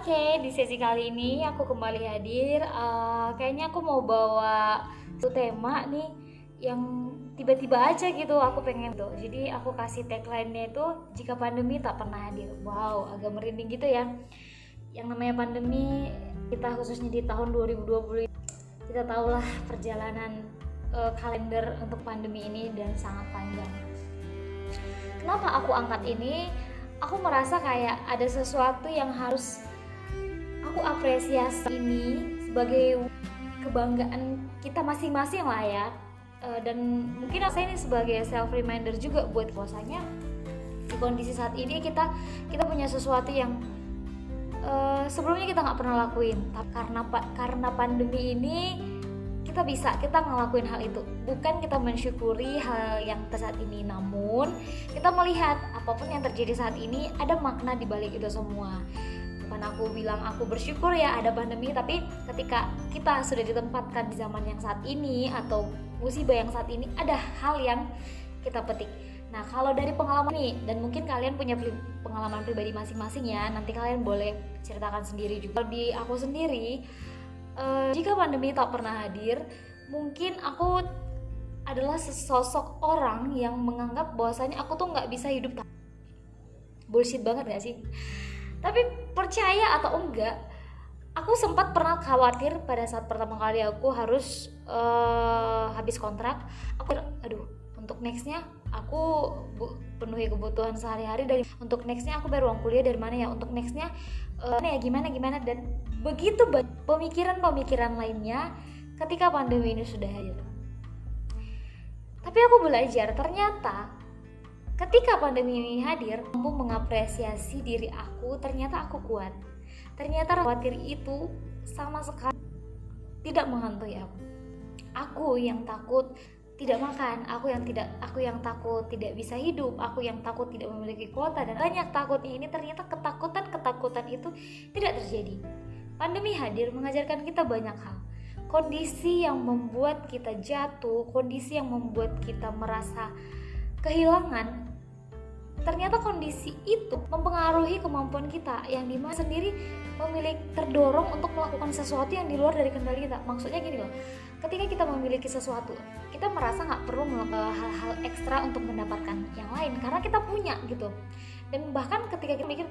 Oke, di sesi kali ini aku kembali hadir. Uh, kayaknya aku mau bawa satu tema nih yang tiba-tiba aja gitu aku pengen tuh. Jadi aku kasih tagline-nya itu jika pandemi tak pernah hadir. Wow, agak merinding gitu ya. Yang namanya pandemi kita khususnya di tahun 2020 kita tahulah perjalanan uh, kalender untuk pandemi ini dan sangat panjang. Kenapa aku angkat ini? Aku merasa kayak ada sesuatu yang harus aku apresiasi ini sebagai kebanggaan kita masing-masing lah ya. Uh, dan mungkin saya ini sebagai self reminder juga buat puasanya di kondisi saat ini kita kita punya sesuatu yang uh, sebelumnya kita nggak pernah lakuin. Karena karena pandemi ini kita bisa kita ngelakuin hal itu. Bukan kita mensyukuri hal yang saat ini namun kita melihat apa pun yang terjadi saat ini ada makna di balik itu semua bukan aku bilang aku bersyukur ya ada pandemi tapi ketika kita sudah ditempatkan di zaman yang saat ini atau musibah yang saat ini ada hal yang kita petik. Nah kalau dari pengalaman ini dan mungkin kalian punya pengalaman pribadi masing-masing ya nanti kalian boleh ceritakan sendiri juga. Di aku sendiri uh, jika pandemi tak pernah hadir mungkin aku adalah sesosok orang yang menganggap bahwasanya aku tuh nggak bisa hidup bullshit banget gak sih tapi percaya atau enggak aku sempat pernah khawatir pada saat pertama kali aku harus uh, habis kontrak aku aduh untuk nextnya aku bu, penuhi kebutuhan sehari-hari dari untuk nextnya aku bayar uang kuliah dari mana ya? Untuk nextnya uh, ya? Gimana gimana? Dan begitu pemikiran-pemikiran lainnya ketika pandemi ini sudah hadir. Tapi aku belajar ternyata Ketika pandemi ini hadir, mampu mengapresiasi diri aku, ternyata aku kuat. Ternyata khawatir itu sama sekali tidak menghantui aku. Aku yang takut tidak makan, aku yang tidak aku yang takut tidak bisa hidup, aku yang takut tidak memiliki kuota dan banyak takutnya ini ternyata ketakutan-ketakutan itu tidak terjadi. Pandemi hadir mengajarkan kita banyak hal. Kondisi yang membuat kita jatuh, kondisi yang membuat kita merasa kehilangan ternyata kondisi itu mempengaruhi kemampuan kita yang di mana sendiri memiliki terdorong untuk melakukan sesuatu yang di luar dari kendali kita. Maksudnya gini loh ketika kita memiliki sesuatu kita merasa nggak perlu melakukan hal-hal ekstra untuk mendapatkan yang lain karena kita punya gitu. Dan bahkan ketika kita mikir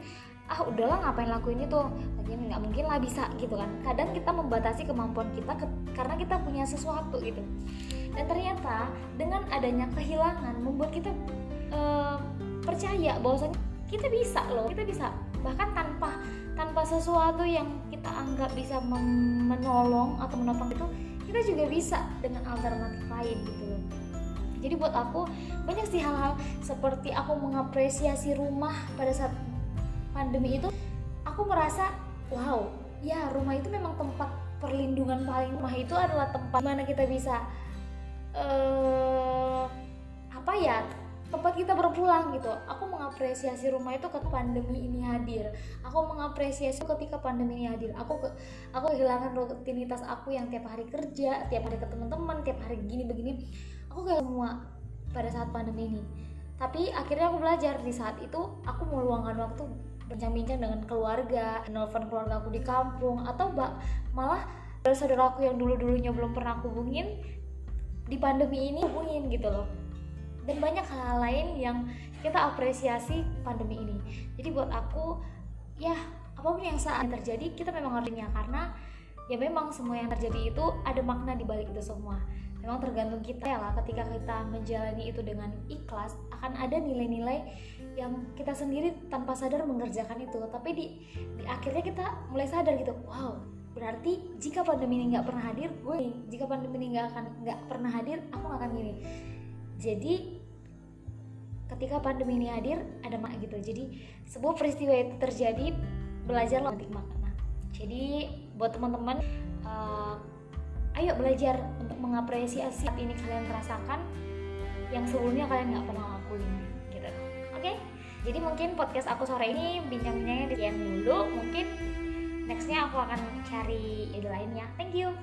ah udahlah ngapain lakuin itu? Lagi nggak mungkin lah bisa gitu kan. Kadang kita membatasi kemampuan kita ke, karena kita punya sesuatu gitu. Dan ternyata dengan adanya kehilangan membuat kita uh, percaya bahwasanya kita bisa loh kita bisa. Bahkan tanpa tanpa sesuatu yang kita anggap bisa menolong atau menopang itu kita juga bisa dengan alternatif lain gitu loh. Jadi buat aku banyak sih hal-hal seperti aku mengapresiasi rumah pada saat pandemi itu aku merasa wow ya rumah itu memang tempat perlindungan paling rumah itu adalah tempat mana kita bisa uh, apa ya tempat kita berpulang gitu. Aku mengapresiasi rumah itu ketika pandemi ini hadir. Aku mengapresiasi ketika pandemi ini hadir. Aku ke, aku kehilangan rutinitas aku yang tiap hari kerja tiap hari ke teman-teman tiap hari gini begini. Aku kayak semua pada saat pandemi ini. Tapi akhirnya aku belajar di saat itu aku meluangkan waktu bincang-bincang dengan keluarga nelfon keluarga aku di kampung atau mbak malah saudara aku yang dulu-dulunya belum pernah aku hubungin di pandemi ini hubungin gitu loh dan banyak hal-hal lain yang kita apresiasi pandemi ini. Jadi buat aku ya apa pun yang saat terjadi kita memang harusnya karena ya memang semua yang terjadi itu ada makna di balik itu semua. Memang tergantung kita ya lah ketika kita menjalani itu dengan ikhlas akan ada nilai-nilai yang kita sendiri tanpa sadar mengerjakan itu. Tapi di di akhirnya kita mulai sadar gitu wow berarti jika pandemi ini nggak pernah hadir gue jika pandemi ini nggak akan nggak pernah hadir aku nggak akan gini jadi ketika pandemi ini hadir ada mak gitu. Jadi sebuah peristiwa itu terjadi belajarlah untuk makna jadi buat teman-teman uh, ayo belajar untuk mengapresiasi saat ini kalian rasakan yang sebelumnya kalian nggak pernah lakuin gitu. Oke? Okay? jadi mungkin podcast aku sore ini bincang-bincangnya sekian dulu. Mungkin nextnya aku akan cari ide lainnya thank you